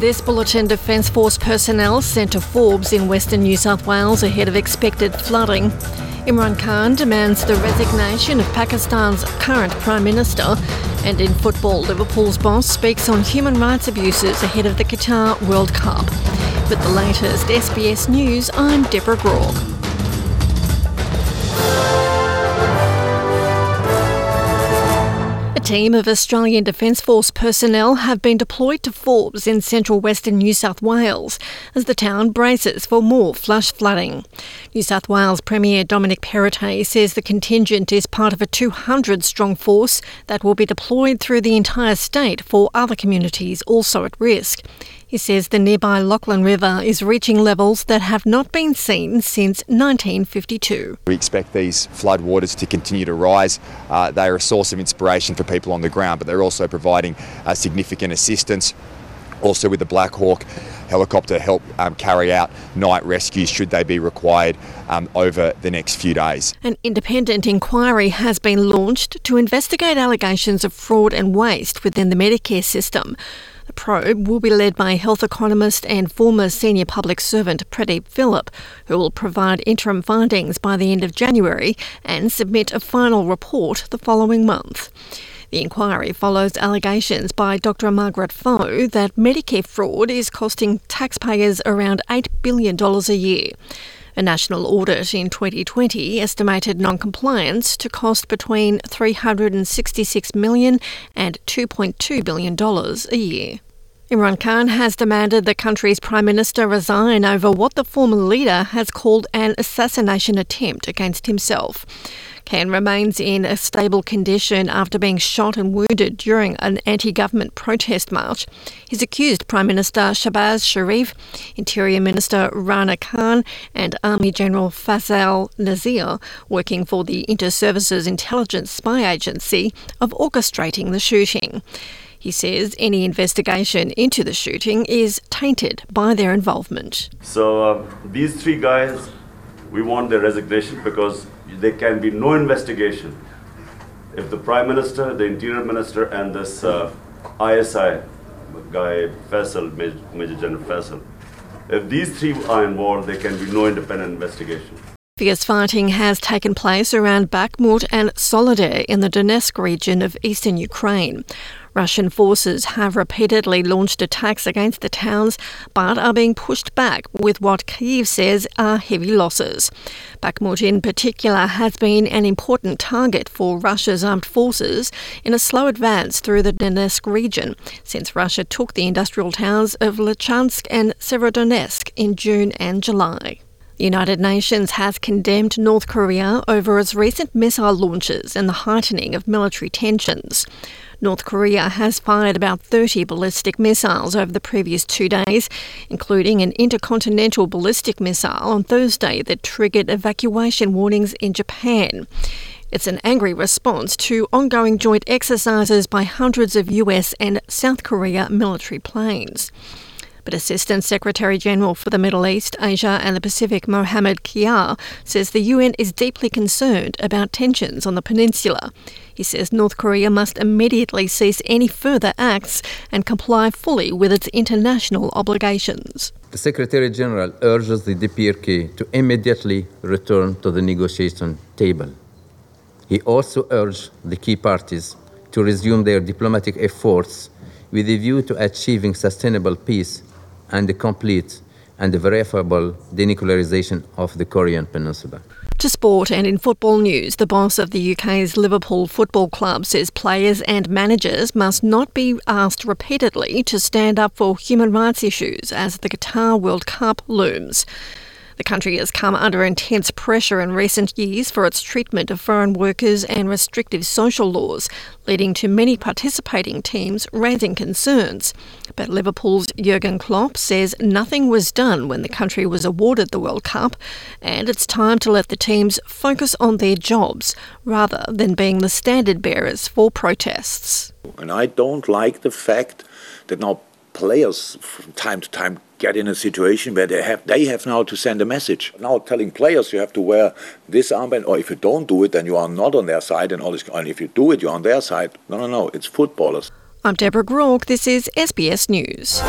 This bulletin, Defence Force personnel sent to Forbes in Western New South Wales ahead of expected flooding. Imran Khan demands the resignation of Pakistan's current Prime Minister. And in football, Liverpool's boss speaks on human rights abuses ahead of the Qatar World Cup. With the latest SBS News, I'm Deborah Groarke. Team of Australian Defence Force personnel have been deployed to Forbes in central western New South Wales as the town braces for more flash flooding. New South Wales Premier Dominic Perrottet says the contingent is part of a 200 strong force that will be deployed through the entire state for other communities also at risk. He says the nearby Lachlan River is reaching levels that have not been seen since 1952. We expect these flood waters to continue to rise. Uh, they are a source of inspiration for people on the ground, but they're also providing uh, significant assistance. Also, with the Black Hawk helicopter, help um, carry out night rescues should they be required um, over the next few days. An independent inquiry has been launched to investigate allegations of fraud and waste within the Medicare system. Probe will be led by health economist and former senior public servant Pradeep Philip, who will provide interim findings by the end of January and submit a final report the following month. The inquiry follows allegations by Dr. Margaret Faux that Medicare fraud is costing taxpayers around $8 billion a year. A national audit in 2020 estimated non-compliance to cost between $366 million and $2.2 billion a year. Imran Khan has demanded the country's prime minister resign over what the former leader has called an assassination attempt against himself. Khan remains in a stable condition after being shot and wounded during an anti government protest march. He's accused Prime Minister Shehbaz Sharif, Interior Minister Rana Khan, and Army General Faisal Naseer, working for the Inter-Services Intelligence Spy Agency, of orchestrating the shooting. He says any investigation into the shooting is tainted by their involvement. So, uh, these three guys, we want their resignation because there can be no investigation if the Prime Minister, the Interior Minister, and this uh, ISI guy, Faisal, Major General Faisal, if these three are involved, there can be no independent investigation. Fierce fighting has taken place around Bakhmut and Soledar in the Donetsk region of eastern Ukraine. Russian forces have repeatedly launched attacks against the towns but are being pushed back with what Kyiv says are heavy losses. Bakhmut, in particular, has been an important target for Russia's armed forces in a slow advance through the Donetsk region since Russia took the industrial towns of Lysychansk and Severodonetsk in June and July. United Nations has condemned North Korea over its recent missile launches and the heightening of military tensions. North Korea has fired about 30 ballistic missiles over the previous two days, including an intercontinental ballistic missile on Thursday that triggered evacuation warnings in Japan. It's an angry response to ongoing joint exercises by hundreds of US and South Korea military planes. But Assistant Secretary General for the Middle East, Asia and the Pacific, Mohammed Khiari, says the UN is deeply concerned about tensions on the peninsula. He says North Korea must immediately cease any further acts and comply fully with its international obligations. The Secretary General urges the DPRK to immediately return to the negotiation table. He also urged the key parties to resume their diplomatic efforts with a view to achieving sustainable peace and the complete and the verifiable denuclearization of the Korean Peninsula. To sport and in football news, the boss of the UK's Liverpool Football Club says players and managers must not be asked repeatedly to stand up for human rights issues as the Qatar World Cup looms. The country has come under intense pressure in recent years for its treatment of foreign workers and restrictive social laws, leading to many participating teams raising concerns. But Liverpool's Jurgen Klopp says nothing was done when the country was awarded the World Cup, and it's time to let the teams focus on their jobs rather than being the standard bearers for protests. And I don't like the fact that now players from time to time get in a situation where they have they have now to send a message. Now telling players you have to wear this armband, or if you don't do it, then you are not on their side, and all this. And if you do it, you're on their side. No, no, no. It's footballers. I'm Deborah Groarke. This is SBS News.